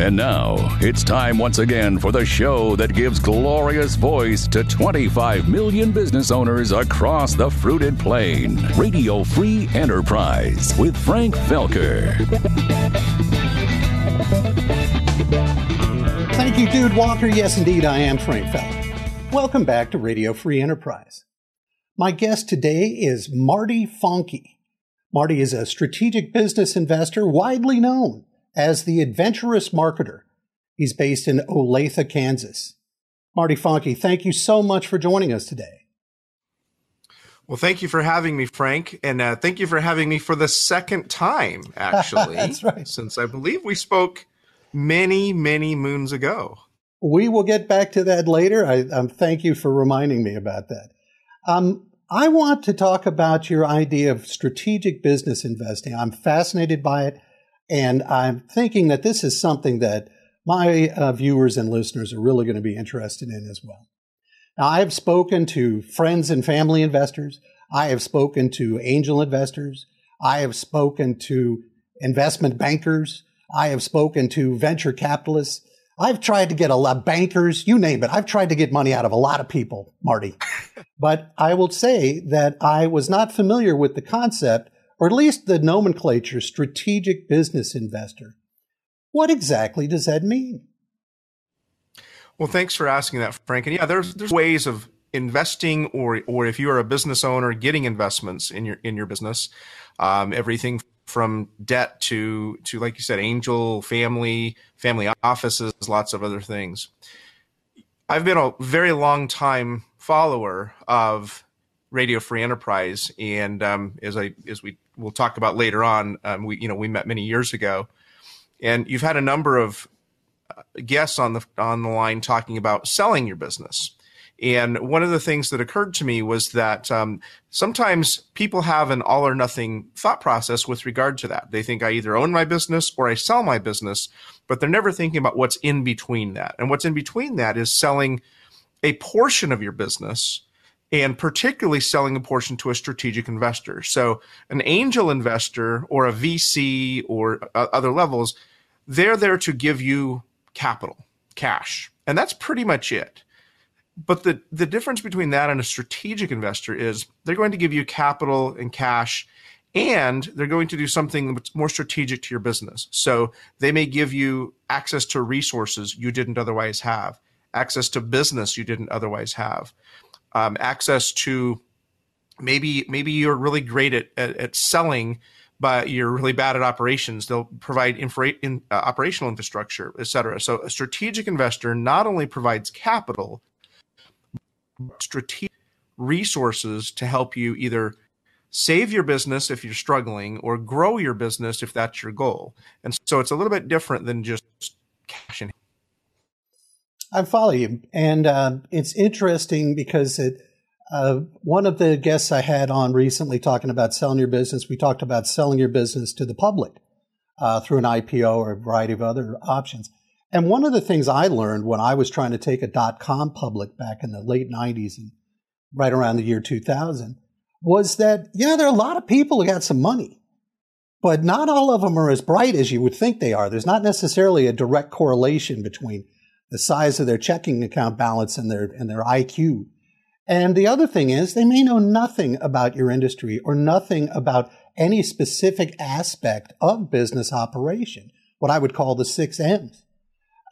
And now it's time once again for the show that gives glorious voice to 25 million business owners across the fruited plain. Radio Free Enterprise with Frank Felker. Thank you, Dude Walker. Yes, indeed, I am Frank Felker. Welcome back to Radio Free Enterprise. My guest today is Marty Fahncke. Marty is a strategic business investor widely known as the adventurous marketer. He's based in Olathe, Kansas. Marty Fahncke, thank you so much for joining us today. Well, thank you for having me, Frank, and uh, thank you for having me for the second time, actually. That's right. Since I believe we spoke many, many moons ago. We will get back to that later. I um, thank you for reminding me about that. Um, I want to talk about your idea of strategic business investing. I'm fascinated by it. And I'm thinking that this is something that my uh, viewers and listeners are really going to be interested in as well. Now, I have spoken to friends and family investors. I have spoken to angel investors. I have spoken to investment bankers. I have spoken to venture capitalists. I've tried to get a lot of bankers, you name it. I've tried to get money out of a lot of people, Marty. but I will say that I was not familiar with the concept or at least the nomenclature strategic business investor. What exactly does that mean? Well, thanks for asking that, Frank. And yeah, there's there's ways of investing, or or if you are a business owner, getting investments in your in your business. Um, everything from debt to to like you said, angel, family, family offices, lots of other things. I've been a very long time follower of Radio Free Enterprise, and um, as I as we we'll talk about later on. Um, we you know we met many years ago, and you've had a number of uh, guests on the on the line talking about selling your business. And one of the things that occurred to me was that um, sometimes people have an all or nothing thought process with regard to that. They think I either own my business or I sell my business, but they're never thinking about what's in between that. And what's in between that is selling a portion of your business and particularly selling a portion to a strategic investor. So, an angel investor or a VC or uh, other levels, they're there to give you capital, cash, and that's pretty much it. But the, the difference between that and a strategic investor is they're going to give you capital and cash, and they're going to do something that's more strategic to your business. So, they may give you access to resources you didn't otherwise have, access to business you didn't otherwise have um, access to maybe maybe you're really great at, at, at, selling but you're really bad at operations. They'll provide infra- in, uh, operational infrastructure et cetera. So a strategic investor not only provides capital strategic resources to help you either save your business if you're struggling or grow your business if that's your goal. And so it's a little bit different than just cash in I follow you, and uh, it's interesting because it. Uh, one of the guests I had on recently talking about selling your business, we talked about selling your business to the public uh, through an IPO or a variety of other options. And one of the things I learned when I was trying to take a dot com public back in the late 90s and right around the year 2000 was that, yeah, there are a lot of people who got some money, but not all of them are as bright as you would think they are. There's not necessarily a direct correlation between the size of their checking account balance and their, and their IQ. And the other thing is they may know nothing about your industry or nothing about any specific aspect of business operation, what I would call the six M's.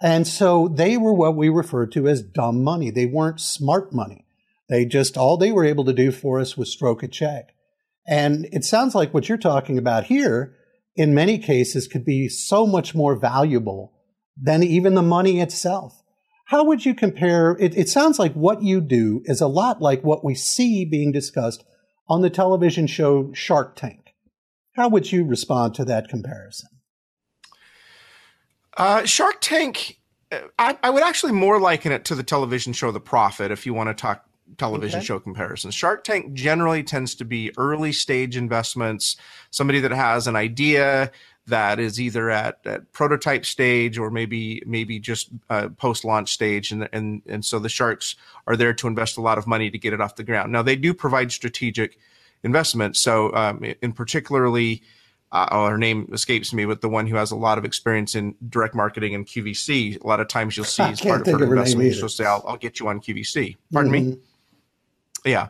And so they were what we refer to as dumb money. They weren't smart money. They just, all they were able to do for us was stroke a check. And it sounds like what you're talking about here, in many cases, could be so much more valuable than even the money itself. How would you compare? It, it sounds like what you do is a lot like what we see being discussed on the television show Shark Tank. How would you respond to that comparison? Uh, Shark Tank, uh, I, I, would actually more liken it to the television show The Profit if you want to talk television okay. show comparisons. Shark Tank generally tends to be early stage investments, somebody that has an idea, that is either at, at prototype stage or maybe maybe just uh, post launch stage, and and and so the sharks are there to invest a lot of money to get it off the ground. Now they do provide strategic investment. So um, in particularly uh, her name escapes me, but the one who has a lot of experience in direct marketing and QVC. A lot of times you'll see as part of her investment, she'll say, I'll, I'll, get you on QVC. Pardon mm-hmm. me? Yeah.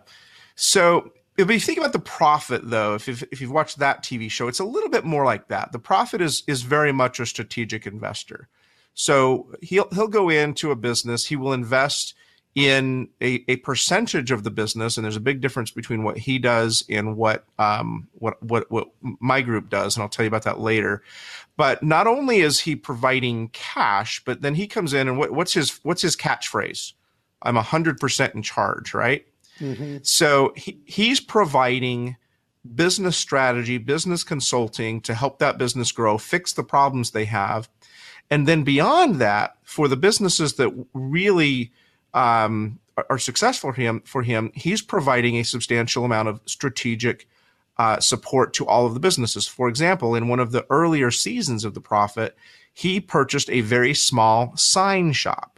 So if you think about the profit, though, if you've, if you've watched that TV show, it's a little bit more like that. The profit is is very much a strategic investor. So he'll he'll go into a business, he will invest in a, a percentage of the business, and there's a big difference between what he does and what um, what what what my group does, and I'll tell you about that later. But not only is he providing cash, but then he comes in and what, what's his what's his catchphrase? I'm hundred percent in charge, right? Mm-hmm. So he, he's providing business strategy, business consulting to help that business grow, fix the problems they have. And then beyond that, for the businesses that really um, are successful for him, for him, he's providing a substantial amount of strategic uh, support to all of the businesses. For example, in one of the earlier seasons of the Profit, he purchased a very small sign shop.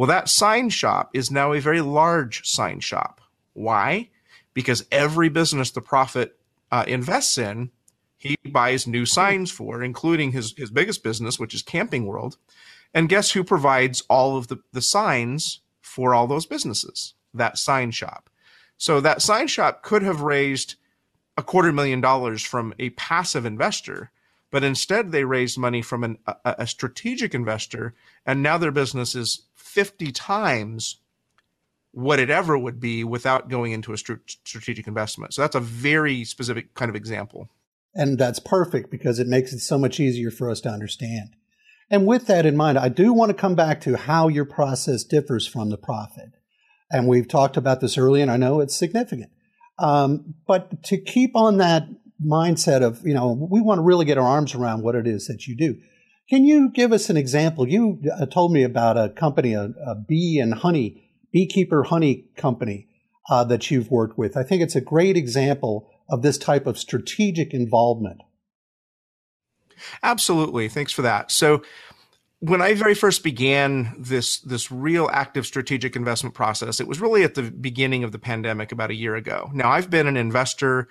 Well, that sign shop is now a very large sign shop. Why? Because every business the Profit uh, invests in, he buys new signs for, including his, his biggest business, which is Camping World. And guess who provides all of the, the signs for all those businesses? That sign shop. So that sign shop could have raised a quarter million dollars from a passive investor, but instead they raised money from an, a, a strategic investor, and now their business is 50 times what it ever would be without going into a strategic investment. So that's a very specific kind of example. And that's perfect because it makes it so much easier for us to understand. And with that in mind, I do want to come back to how your process differs from the profit. And we've talked about this earlier, and I know it's significant. Um, but to keep on that mindset of, you know, we want to really get our arms around what it is that you do. Can you give us an example? You uh, told me about a company, a, a, bee and honey, beekeeper honey company uh, that you've worked with. I think it's a great example of this type of strategic involvement. Absolutely. Thanks for that. So when I very first began this this real active strategic investment process, it was really at the beginning of the pandemic about a year ago. Now I've been an investor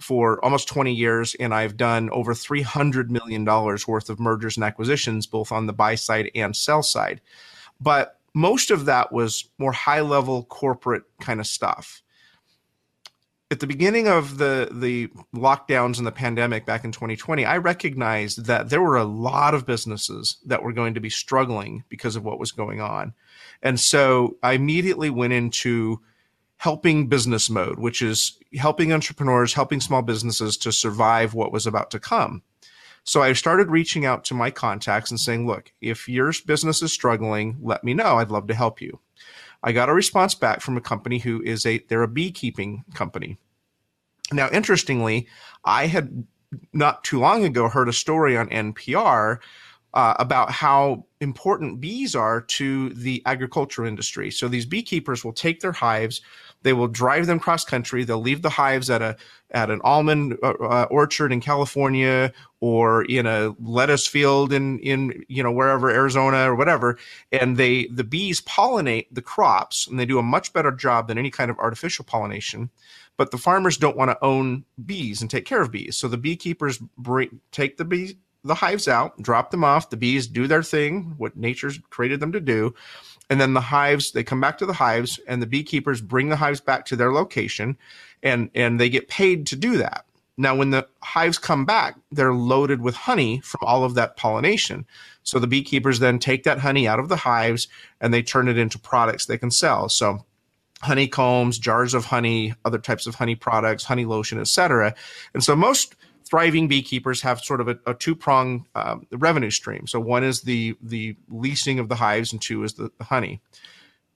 for almost 20 years and I've done over 300 million dollars worth of mergers and acquisitions both on the buy side and sell side. But most of that was more high level corporate kind of stuff at the beginning of the the lockdowns and the pandemic back in 2020, I recognized that there were a lot of businesses that were going to be struggling because of what was going on. And so I immediately went into helping business mode, which is helping entrepreneurs, helping small businesses to survive what was about to come. So I started reaching out to my contacts and saying, look, if your business is struggling, let me know. I'd love to help you. I got a response back from a company who is a they're a beekeeping company. Now, interestingly, I had not too long ago heard a story on NPR uh, about how important bees are to the agriculture industry. So these beekeepers will take their hives, they will drive them cross country. They'll leave the hives at a at an almond uh, uh, orchard in California or in a lettuce field in in you know wherever Arizona or whatever, and they the bees pollinate the crops and they do a much better job than any kind of artificial pollination. But the farmers don't want to own bees and take care of bees, so the beekeepers bring take the bees the hives out, drop them off. The bees do their thing, what nature's created them to do. And then the hives, they come back to the hives and the beekeepers bring the hives back to their location and, and they get paid to do that. Now, when the hives come back, they're loaded with honey from all of that pollination. So the beekeepers then take that honey out of the hives and they turn it into products they can sell. So honeycombs, jars of honey, other types of honey products, honey lotion, etc. And so most thriving beekeepers have sort of a, a two prong um, revenue stream. So one is the the leasing of the hives, and two is the, the honey.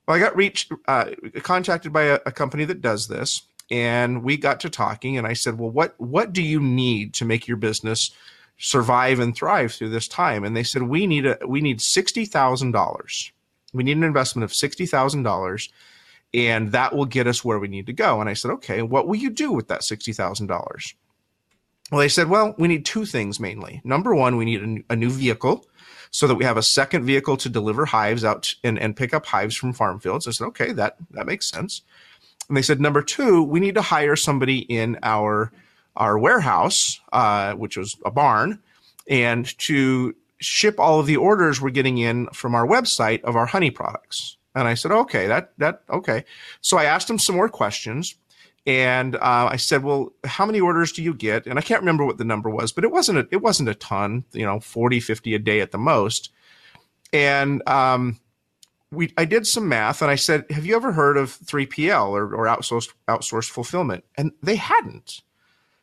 Well, I got reached uh, contacted by a, a, company that does this, and we got to talking. And I said, "Well, what what do you need to make your business survive and thrive through this time?" And they said, "We need a we need sixty thousand dollars. We need an investment of sixty thousand dollars." And that will get us where we need to go. And I said, okay, what will you do with that $60,000? Well, they said, well, we need two things mainly. Number one, we need a, new vehicle so that we have a second vehicle to deliver hives out and, and pick up hives from farm fields. I said, okay, that, that makes sense. And they said, number two, we need to hire somebody in our our warehouse, uh, which was a barn, and to ship all of the orders we're getting in from our website of our honey products. And I said, okay, that that okay. So I asked him some more questions, and uh, I said, well, how many orders do you get? And I can't remember what the number was, but it wasn't a, it wasn't a ton, you know, 40, 50 a day at the most. And um, we I did some math, and I said, have you ever heard of 3PL or, or outsourced outsourced fulfillment? And they hadn't.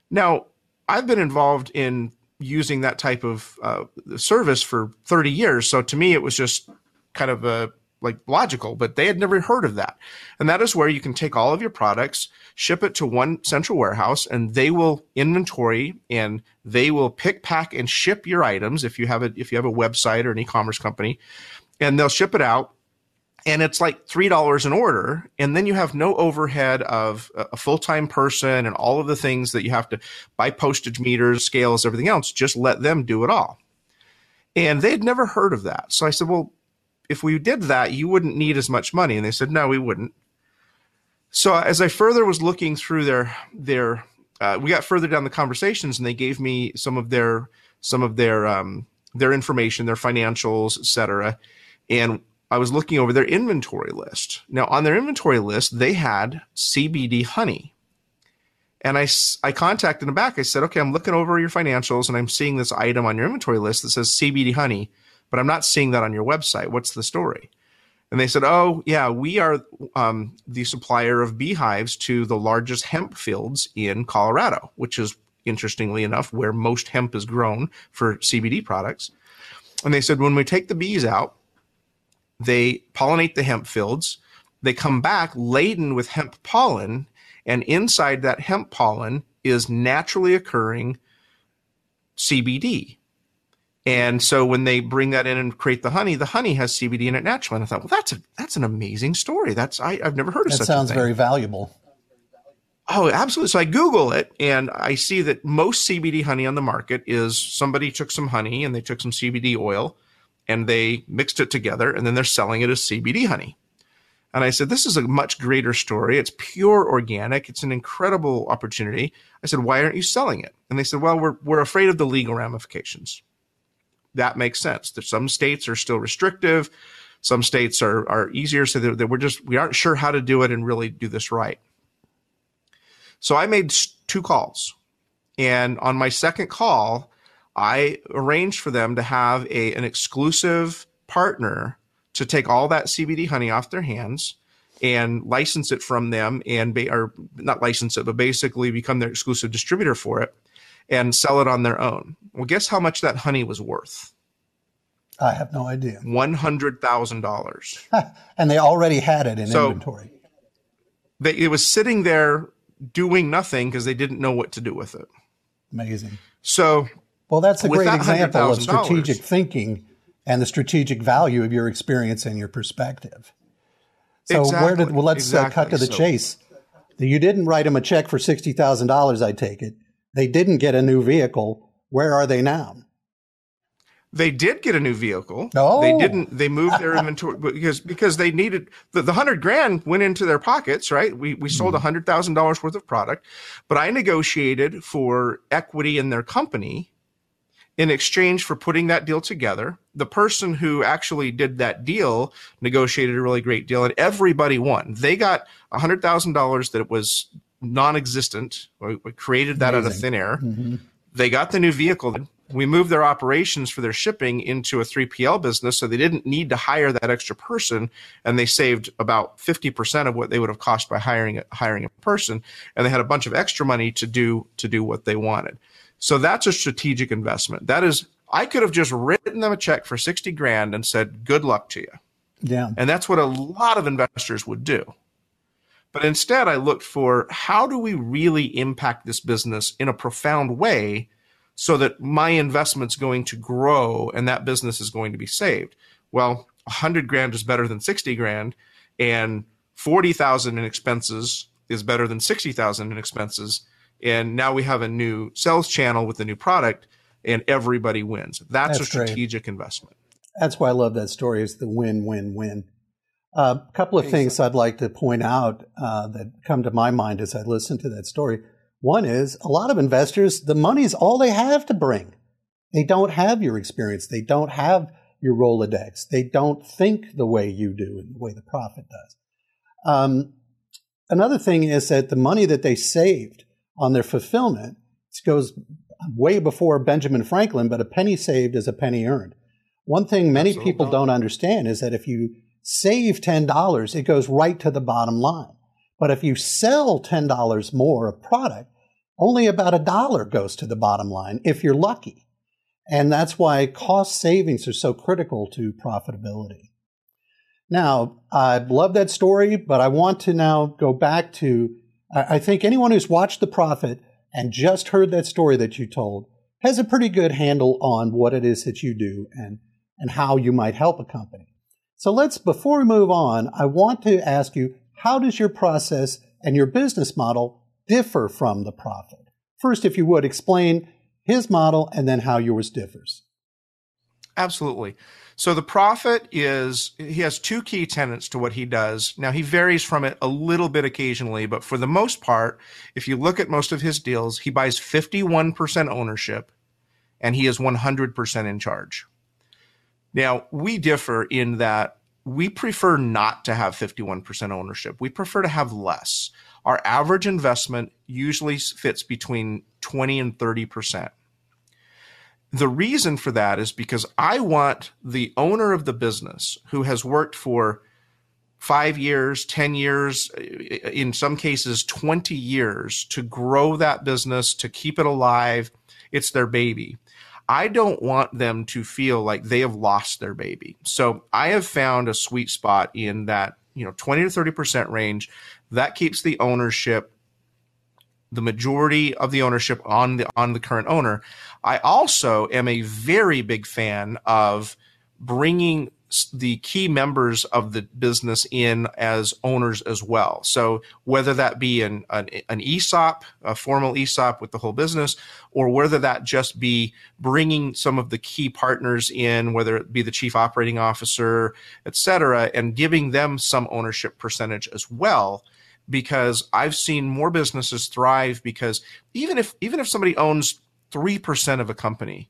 Now, I've been involved in using that type of uh, service for 30 years. So to me, it was just kind of a like logical, but they had never heard of that. And that is where you can take all of your products, ship it to one central warehouse, and they will inventory and they will pick, pack, and ship your items if you have a if you have a website or an e-commerce company, and they'll ship it out. And it's like three dollars an order and then you have no overhead of a full-time person and all of the things that you have to buy postage meters scales everything else. Just let them do it all. And they had never heard of that. So i said well if we did that you wouldn't need as much money and they said no we wouldn't so as i further was looking through their their uh, we got further down the conversations and they gave me some of their some of their um, their information their financials etc and I was looking over their inventory list. Now, on their inventory list, they had CBD honey. And I, I contacted them back. I said, okay, I'm looking over your financials and I'm seeing this item on your inventory list that says CBD honey, but I'm not seeing that on your website. What's the story? And they said, oh, yeah, we are um, the supplier of beehives to the largest hemp fields in Colorado, which is interestingly enough where most hemp is grown for CBD products. And they said, when we take the bees out, they pollinate the hemp fields. They come back laden with hemp pollen, and inside that hemp pollen is naturally occurring CBD. And so when they bring that in and create the honey, the honey has CBD in it naturally. And I thought, well, that's a that's an amazing story. That's I, have never heard of that such. That sounds very valuable. Oh, absolutely. So I Google it and I see that most CBD honey on the market is somebody took some honey and they took some CBD oil and they mixed it together and then they're selling it as CBD honey. And I said, This is a much greater story. It's pure organic. It's an incredible opportunity. I said, Why aren't you selling it? And they said, Well, we're, we're afraid of the legal ramifications. That makes sense. That some states are still restrictive, some states are, are easier. So that we're just, we aren't sure how to do it and really do this right. So I made two calls. And on my second call, I arranged for them to have a an exclusive partner to take all that CBD honey off their hands and license it from them and be, or not license it, but basically become their exclusive distributor for it and sell it on their own. Well, guess how much that honey was worth? I have no idea. One hundred thousand dollars. and they already had it in so inventory. They, it was sitting there doing nothing because they didn't know what to do with it. Amazing. So well, that's a great example of strategic thinking and the strategic value of your experience and your perspective. So exactly. where did well let's exactly. uh, cut to the so, chase. You didn't write him a check for sixty thousand dollars. I take it. They didn't get a new vehicle. Where are they now? They did get a new vehicle. Oh. They didn't. They moved their inventory because because they needed the, the hundred grand went into their pockets. Right. We we sold a mm-hmm. hundred thousand dollars worth of product, but I negotiated for equity in their company in exchange for putting that deal together. The person who actually did that deal negotiated a really great deal, and everybody won. They got $100,000 that was non existent. We created that Amazing. out of thin air. Mm-hmm. They got the new vehicle. We moved their operations for their shipping into a 3PL business, so they didn't need to hire that extra person, and they saved about 50% of what they would have cost by hiring a, hiring a person, and they had a bunch of extra money to do to do what they wanted. So that's a strategic investment. That is, I could have just written them a check for 60 grand and said, good luck to you. Yeah. And that's what a lot of investors would do. But instead, I looked for how do we really impact this business in a profound way so that my investment's going to grow and that business is going to be saved. Well, 100 grand is better than 60 grand, and 40,000 in expenses is better than 60,000 in expenses and now we have a new sales channel with a new product and everybody wins that's, that's a strategic great. investment that's why i love that story is the win win win a couple of things i'd like to point out uh, that come to my mind as i listen to that story One is a lot of investors, the money's all they have to bring. They don't have your experience. They don't have your Rolodex. They don't think the way you do and the way the Profit does. Um, another thing is that the money that they saved on their fulfillment goes way before Benjamin Franklin, but a penny saved is a penny earned. One thing many Absolutely. people don't understand is that if you save $10, it goes right to the bottom line. But if you sell $10 more of product, only about a dollar goes to the bottom line if you're lucky. And that's why cost savings are so critical to profitability. Now, I love that story, but I want to now go back to I think anyone who's watched The Profit and just heard that story that you told has a pretty good handle on what it is that you do and, and how you might help a company. So let's, before we move on, I want to ask you, how does your process and your business model differ from the Profit? First, if you would, explain his model and then how yours differs. Absolutely. So the Profit is he has two key tenets to what he does. Now he varies from it a little bit occasionally, but for the most part, if you look at most of his deals, he buys 51% ownership and he is 100% in charge. Now, we differ in that we prefer not to have 51% ownership. We prefer to have less. Our average investment usually fits between 20 and 30%. The reason for that is because I want the owner of the business who has worked for five years, 10 years, in some cases, 20 years to grow that business, to keep it alive. It's their baby. I don't want them to feel like they have lost their baby. So I have found a sweet spot in that, you know, 20 to 30% range that keeps the ownership the majority of the ownership on the on the current owner. I also am a very big fan of bringing the key members of the business in as owners as well. So whether that be an, an, an, ESOP, a formal ESOP with the whole business, or whether that just be bringing some of the key partners in, whether it be the chief operating officer, et cetera, and giving them some ownership percentage as well because I've seen more businesses thrive because even if even if somebody owns 3% of a company,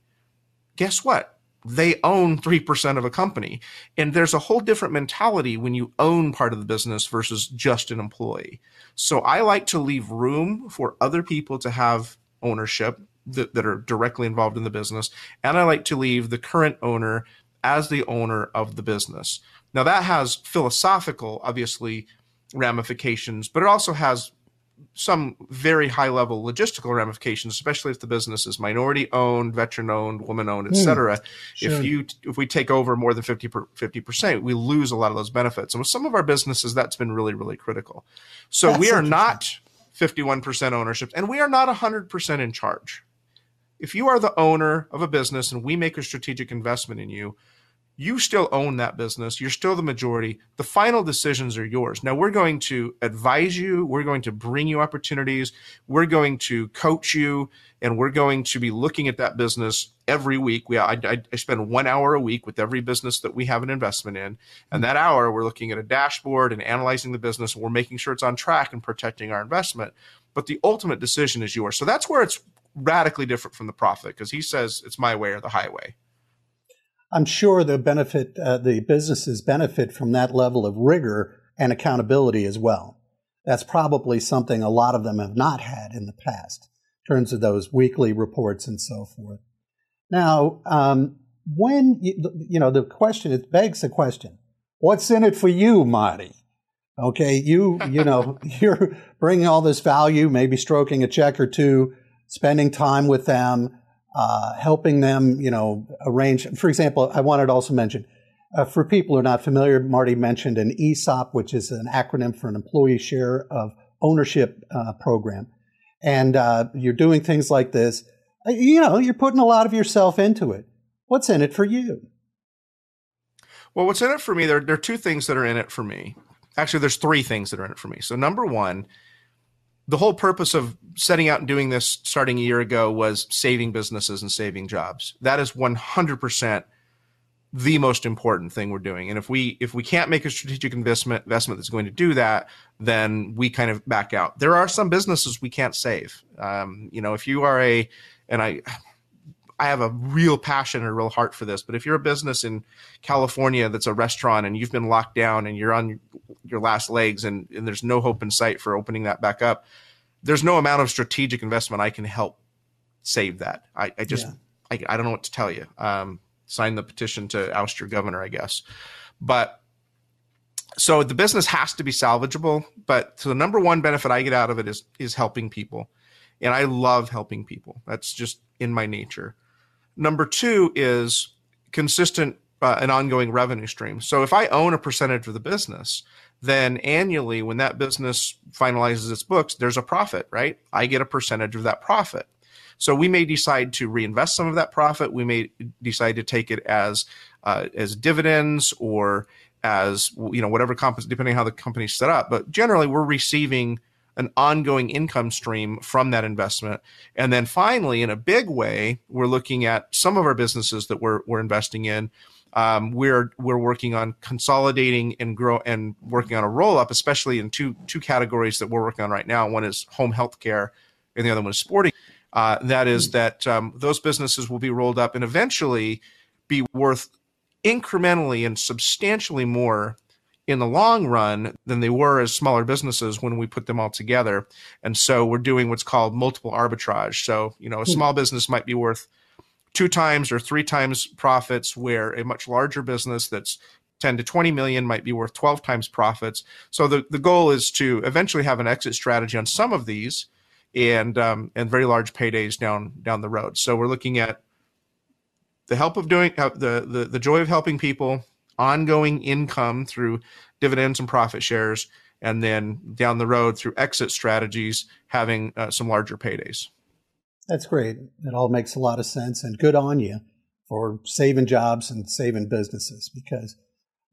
guess what? They own 3% of a company. And there's a whole different mentality when you own part of the business versus just an employee. So I like to leave room for other people to have ownership that, that are directly involved in the business. And I like to leave the current owner as the owner of the business. Now that has philosophical, obviously, ramifications, but it also has some very high level logistical ramifications, especially if the business is minority owned, veteran owned, woman owned, et hmm. cetera. Mm, sure. If you if we take over more than 50 percent, we lose a lot of those benefits. And with some of our businesses, that's been really really critical. So that's we are not 51 percent ownership, and we are not 100 percent in charge. If you are the owner of a business and we make a strategic investment in you, you still own that business. You're still the majority. The final decisions are yours. Now, we're going to advise you. We're going to bring you opportunities. We're going to coach you. And we're going to be looking at that business every week. We, I, I spend one hour a week with every business that we have an investment in. And that hour, we're looking at a dashboard and analyzing the business. And we're making sure it's on track and protecting our investment. But the ultimate decision is yours. So that's where it's radically different from the Profit because he says it's my way or the highway. I'm sure the benefit, uh, the businesses benefit from that level of rigor and accountability as well. That's probably something a lot of them have not had in the past, in terms of those weekly reports and so forth. Now, um, when you, you know the question, it begs the question: What's in it for you, Marty? Okay, you you know you're bringing all this value, maybe stroking a check or two, spending time with them uh, helping them, you know, arrange. For example, I wanted to also mention, uh, for people who are not familiar, Marty mentioned an ESOP, which is an acronym for an employee share of ownership uh, program. And uh, you're doing things like this. Uh, you know, you're putting a lot of yourself into it. What's in it for you? Well, what's in it for me? There, there are two things that are in it for me. Actually, there's three things that are in it for me. So, number one the whole purpose of setting out and doing this starting a year ago was saving businesses and saving jobs. That is 100% the most important thing we're doing. And if we if we can't make a strategic investment investment that's going to do that, then we kind of back out. There are some businesses we can't save. Um, you know, if you are a and I I have a real passion and a real heart for this, but if you're a business in California that's a restaurant and you've been locked down and you're on your last legs and, and there's no hope in sight for opening that back up, there's no amount of strategic investment I can help save that. I, I just yeah. I, I don't know what to tell you. Um, sign the petition to oust your governor, I guess. But so the business has to be salvageable. But so the number one benefit I get out of it is is helping people, and I love helping people. That's just in my nature. Number two is consistent uh, an ongoing revenue stream. So if I own a percentage of the business, then annually when that business finalizes its books, there's a profit, right? I get a percentage of that profit. So we may decide to reinvest some of that profit. We may decide to take it as uh, as dividends or as you know whatever comp- depending on how the company's set up. But generally, we're receiving an ongoing income stream from that investment. And then finally, in a big way, we're looking at some of our businesses that we're we're investing in. Um, we're we're working on consolidating and grow and working on a roll up, especially in two two categories that we're working on right now. One is home health care, and the other one is sporting. Uh, that is hmm. that um, those businesses will be rolled up and eventually be worth incrementally and substantially more in the long run than they were as smaller businesses when we put them all together. And so we're doing what's called multiple arbitrage. So, you know, a hmm. small business might be worth two times or three times profits, where a much larger business that's 10 to 20 million might be worth 12 times profits. So the, the goal is to eventually have an exit strategy on some of these and um, and very large paydays down down the road. So we're looking at the help of doing uh, the, the the joy of helping people, ongoing income through dividends and profit shares, and then down the road through exit strategies, having uh, some larger paydays. That's great. It all makes a lot of sense, and good on you for saving jobs and saving businesses because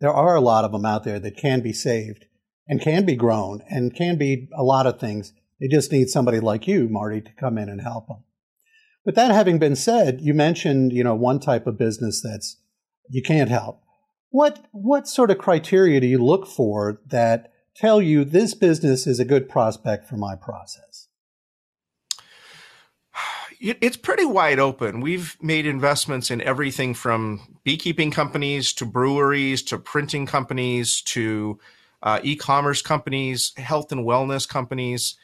there are a lot of them out there that can be saved and can be grown and can be a lot of things they just need somebody like you, Marty, to come in and help them. But that having been said, you mentioned, you know, one type of business that's you can't help. What what sort of criteria do you look for that tell you this business is a good prospect for my process? It's pretty wide open. We've made investments in everything from beekeeping companies to breweries to printing companies to uh, e-commerce companies, health and wellness companies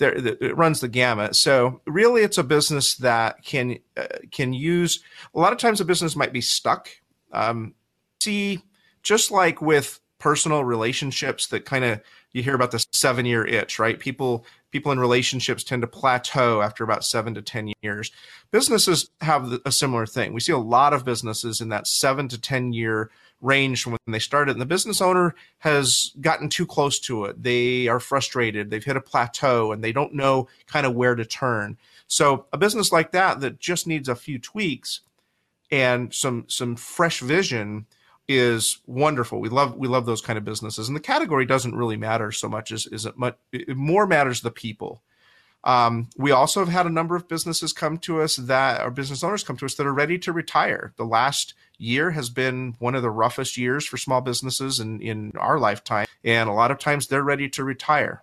there it runs the gamut. So really, it's a business that can uh, can use. A lot of times, a business might be stuck. Um, see, just like with personal relationships, that kind of you hear about the seven year itch, right? People people in relationships tend to plateau after about seven to ten years. Businesses have a similar thing. We see a lot of businesses in that seven to ten year range from when they started. And the business owner has gotten too close to it. They are frustrated. They've hit a plateau and they don't know kind of where to turn. So a business like that that just needs a few tweaks and some some fresh vision is wonderful. We love we love those kind of businesses, and the category doesn't really matter so much as is it much it more matters the people. Um, we also have had a number of businesses come to us that our business owners come to us that are ready to retire. The last year has been one of the roughest years for small businesses in, in our lifetime. And a lot of times they're ready to retire.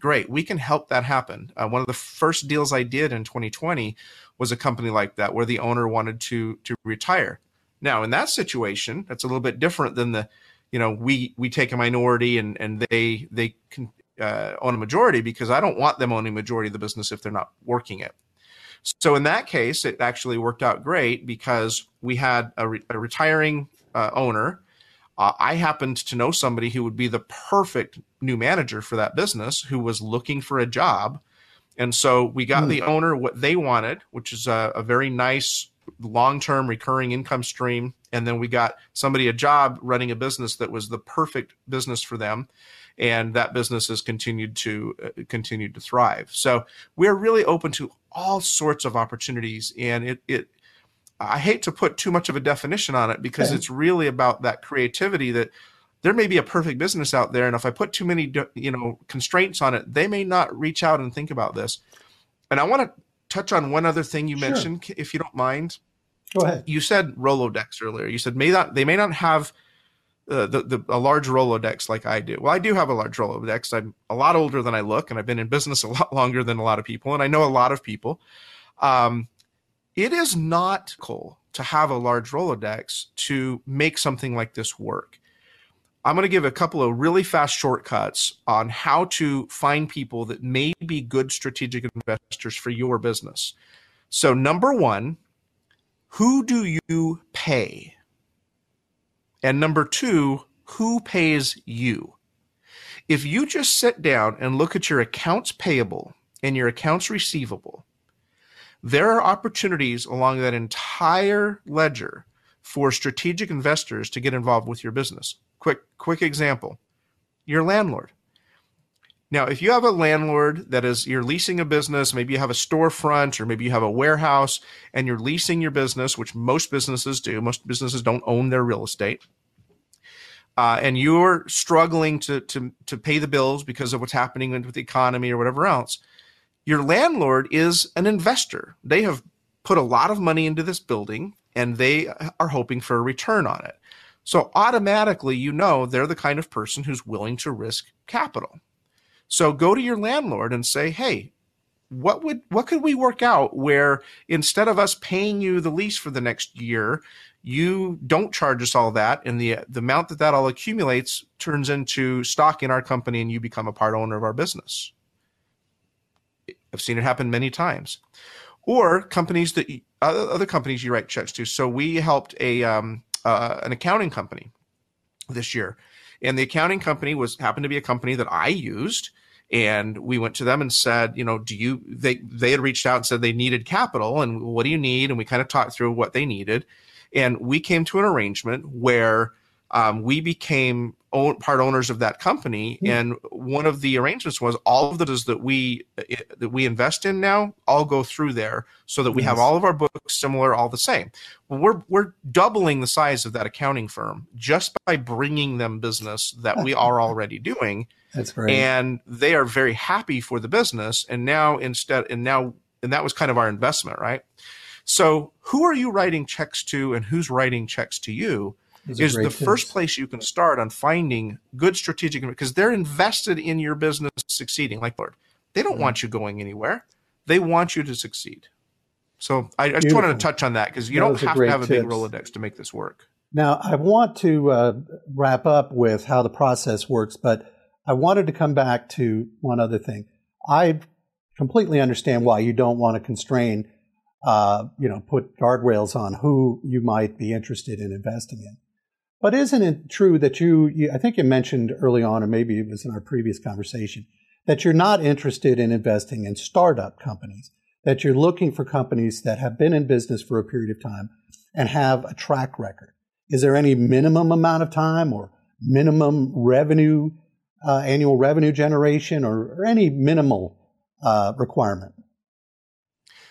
Great. We can help that happen. Uh, one of the first deals I did in 2020 was a company like that where the owner wanted to, to retire. Now, in that situation, that's a little bit different than the, you know, we, we take a minority and, and they, they can uh, own a majority because I don't want them owning majority of the business if they're not working it. So in that case, it actually worked out great because we had a, re- a retiring uh, owner. Uh, I happened to know somebody who would be the perfect new manager for that business who was looking for a job. And so we got mm. the owner what they wanted, which is a, a very nice long term recurring income stream. And then we got somebody a job running a business that was the perfect business for them. And that business has continued to uh, continued to thrive. So we're really open to all sorts of opportunities, and it it I hate to put too much of a definition on it because it's really about that creativity that there may be a perfect business out there. And if i put too many you know constraints on it they may not reach out and think about this. And i want to touch on one other thing you sure. mentioned if you don't mind Go ahead. You said Rolodex earlier. You said may not they may not have uh, the, the a large Rolodex like I do. Well, I do have a large Rolodex. I'm a lot older than I look, and I've been in business a lot longer than a lot of people, and I know a lot of people. Um, it is not cool to have a large Rolodex to make something like this work. I'm going to give a couple of really fast shortcuts on how to find people that may be good strategic investors for your business. So, number one, who do you pay? And number two, who pays you? If you just sit down and look at your accounts payable and your accounts receivable, there are opportunities along that entire ledger for strategic investors to get involved with your business. Quick, quick example your landlord. Now, if you have a landlord that is you're leasing a business, maybe you have a storefront or maybe you have a warehouse and you're leasing your business, which most businesses do. Most businesses don't own their real estate. Uh, and you're struggling to, to, to pay the bills because of what's happening with the economy or whatever else. Your landlord is an investor. They have put a lot of money into this building and they are hoping for a return on it. So automatically, you know, they're the kind of person who's willing to risk capital. So go to your landlord and say, "Hey, what would what could we work out where instead of us paying you the lease for the next year, you don't charge us all that, and the the amount that that all accumulates turns into stock in our company, and you become a part owner of our business." I've seen it happen many times. Or companies that other companies you write checks to. So we helped a um, uh, an accounting company this year, and the accounting company was happened to be a company that I used and we went to them and said, you know, do you they they had reached out and said they needed capital and what do you need? And we kind of talked through what they needed. And we came to an arrangement where um, we became own, part owners of that company. Mm-hmm. And one of the arrangements was all of those that we that we invest in now all go through there, so that we yes. have all of our books similar, all the same. Well, we're we're doubling the size of that accounting firm just by bringing them business that we are already doing that's great. And they are very happy for the business. And now instead, and now, and that was kind of our investment, right? So who are you writing checks to and who's writing checks to you? Is the tips. first place you can start on finding good strategic because they're invested in your business succeeding. Like lord they don't want you going anywhere. They want you to succeed. So i, I just wanted to touch on that because you don't have to have a big rolodex to make this work. Now i want to uh, wrap up with how the process works but I wanted to come back to one other thing. I completely understand why you don't want to constrain, uh, you know, put guardrails on who you might be interested in investing in. But isn't it true that you, you, I think you mentioned early on, or maybe it was in our previous conversation, that you're not interested in investing in startup companies, that you're looking for companies that have been in business for a period of time and have a track record? Is there any minimum amount of time or minimum revenue uh, annual revenue generation or, or any minimal uh, requirement.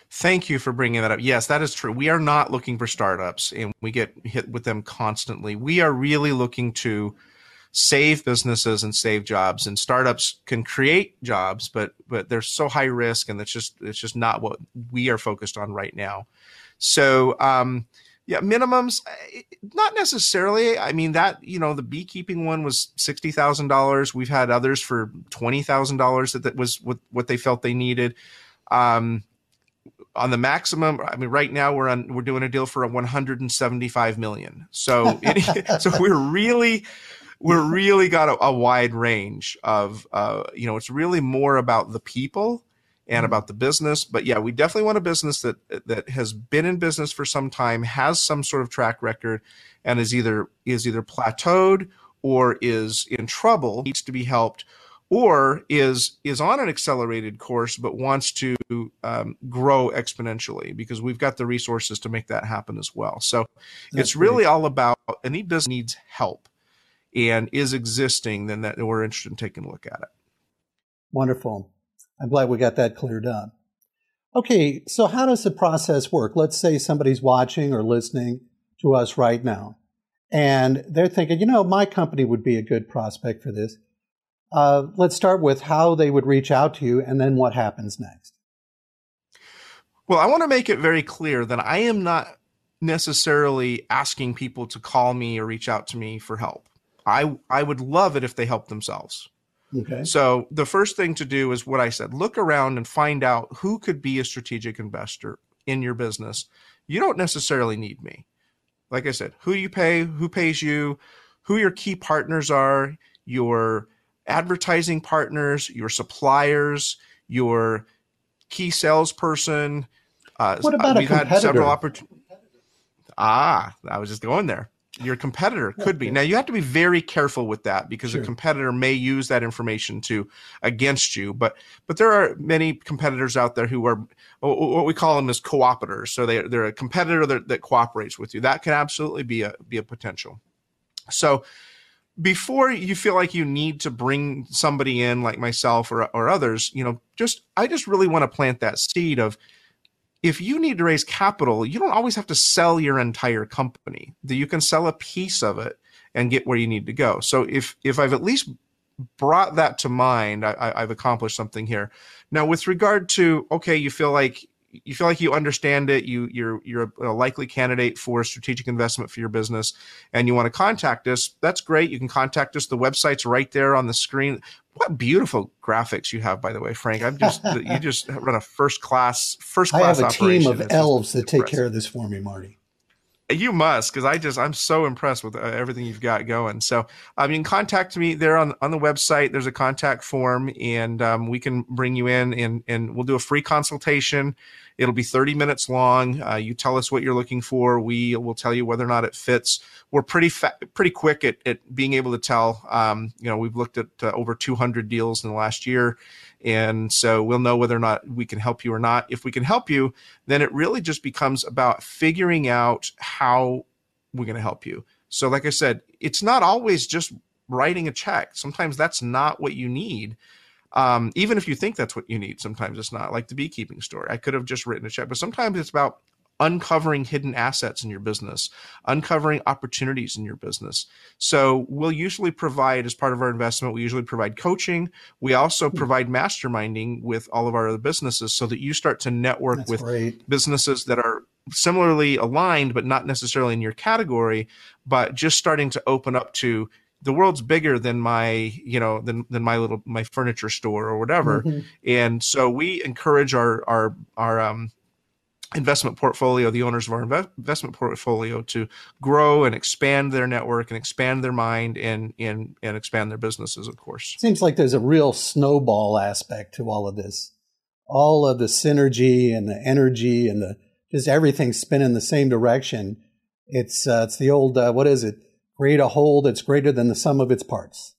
Thank you for bringing that up. Yes, that is true. We are not looking for startups and we get hit with them constantly. We are really looking to save businesses and save jobs and startups can create jobs but but they're so high risk and it's just it's just not what we are focused on right now so um yeah, minimums, eh, not necessarily. I mean, that, you know, the beekeeping one was $60,000. We've had others for $20,000 that, that was what, what they felt they needed. Um, on the maximum, I mean, right now we're on, we're doing a deal for a 175 million. So, it, so we're really, we're really got a, a wide range of, uh, you know, it's really more about the people and mm-hmm. about the business. But yeah, we definitely want a business that that has been in business for some time, has some sort of track record, and is either is either plateaued or is in trouble, needs to be helped, or is is on an accelerated course but wants to um, grow exponentially because we've got the resources to make that happen as well. So That's it's really great. all about any business needs help and is existing, then that we're interested in taking a look at it. Wonderful. I'm glad we got that cleared up. Okay, so how does the process work? Let's say somebody's watching or listening to us right now, and they're thinking, you know, my company would be a good prospect for this. Uh, let's start with how they would reach out to you, and then what happens next. Well, I want to make it very clear that I am not necessarily asking people to call me or reach out to me for help. I I would love it if they help themselves. Okay. So the first thing to do is what I said, look around and find out who could be a strategic investor in your business. You don't necessarily need me. Like I said, who you pay, who pays you, who your key partners are, your advertising partners, your suppliers, your key salesperson. Uh, what about we've a competitor? had several opportunities. Ah, I was just going there. Your competitor could be. Now you have to be very careful with that because sure. a competitor may use that information to against you. But but there are many competitors out there who are what we call them as cooperators. So they they're a competitor that, that cooperates with you. That can absolutely be a be a potential. So before you feel like you need to bring somebody in like myself or, or others, you know, just I just really want to plant that seed of if you need to raise capital, you don't always have to sell your entire company. That you can sell a piece of it and get where you need to go. So if if I've at least brought that to mind, I, I've accomplished something here. Now, with regard to okay, you feel like you feel like you understand it, you you're you're a likely candidate for strategic investment for your business, and you want to contact us. That's great. You can contact us. The website's right there on the screen. What beautiful graphics you have, by the way, Frank. I'm just you just run a first class first class. I have a team of elves that take care of this for me, Marty. You must, because I just I'm so impressed with uh, everything you've got going. So, I mean, contact me there on on the website. There's a contact form, and um, we can bring you in, and and we'll do a free consultation. It'll be 30 minutes long. Uh, you tell us what you're looking for. We will tell you whether or not it fits. We're pretty fa- pretty quick at, at being able to tell. Um, you know, we've looked at uh, over 200 deals in the last year, and so we'll know whether or not we can help you or not. If we can help you, then it really just becomes about figuring out how we're going to help you. So, like I said, it's not always just writing a check. Sometimes that's not what you need. Um, even if you think that's what you need, sometimes it's not. Like the beekeeping story, I could have just written a check, but sometimes it's about uncovering hidden assets in your business, uncovering opportunities in your business. So we'll usually provide, as part of our investment, we usually provide coaching. We also hmm. provide masterminding with all of our other businesses so that you start to network That's with great. businesses that are similarly aligned, but not necessarily in your category, but just starting to open up to the world's bigger than my you know than than my little my furniture store or whatever. Mm-hmm. and so we encourage our our our um investment portfolio the owners of our investment portfolio to grow and expand their network and expand their mind and and and expand their businesses of course. Seems like there's a real snowball aspect to all of this. All of the synergy and the energy and the just everything spinning the same direction. It's uh, it's the old uh, what is it create a whole that's greater than the sum of its parts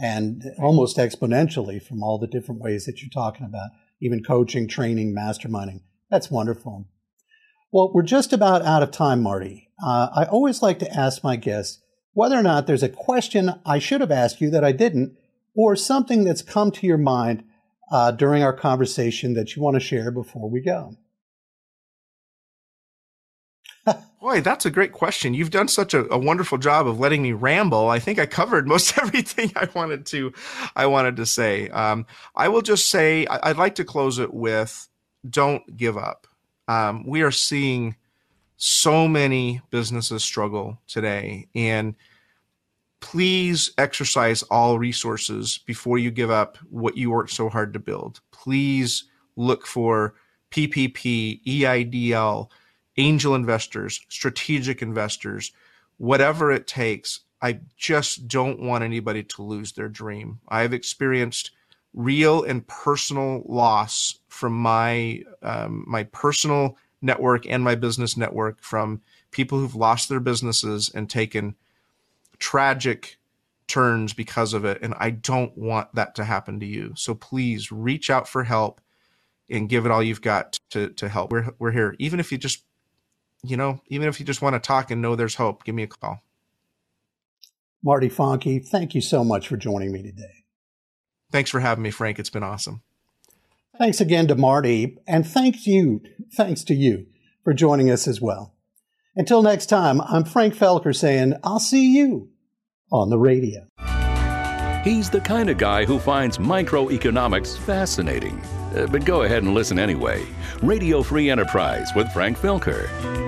and almost exponentially from all the different ways that you're talking about, even coaching, training, masterminding. That's wonderful. Well, we're just about out of time, Marty. Uh, I always like to ask my guests whether or not there's a question I should have asked you that I didn't, or something that's come to your mind uh, during our conversation that you want to share before we go. Boy, that's a great question. You've done such a, a, wonderful job of letting me ramble. I think I covered most everything I wanted to. I wanted to say. Um, I will just say I, would like to close it with: Don't give up. Um, we are seeing so many businesses struggle today, and please exercise all resources before you give up what you worked so hard to build. Please look for PPP, EIDL angel investors, strategic investors, whatever it takes. I just don't want anybody to lose their dream. I've experienced real and personal loss from my um, my personal network and my business network from people who've lost their businesses and taken tragic turns because of it and I don't want that to happen to you. So please reach out for help and give it all you've got to to help. We're we're here even if you just you know, even if you just want to talk and know there's hope, give me a call. Marty Fahncke, thank you so much for joining me today. Thanks for having me, Frank. It's been awesome. Thanks again to Marty, and thanks you, thanks to you for joining us as well. Until next time, I'm Frank Felker saying, I'll see you on the radio. He's the kind of guy who finds microeconomics fascinating. Uh, but go ahead and listen anyway. Radio Free Enterprise with Frank Felker.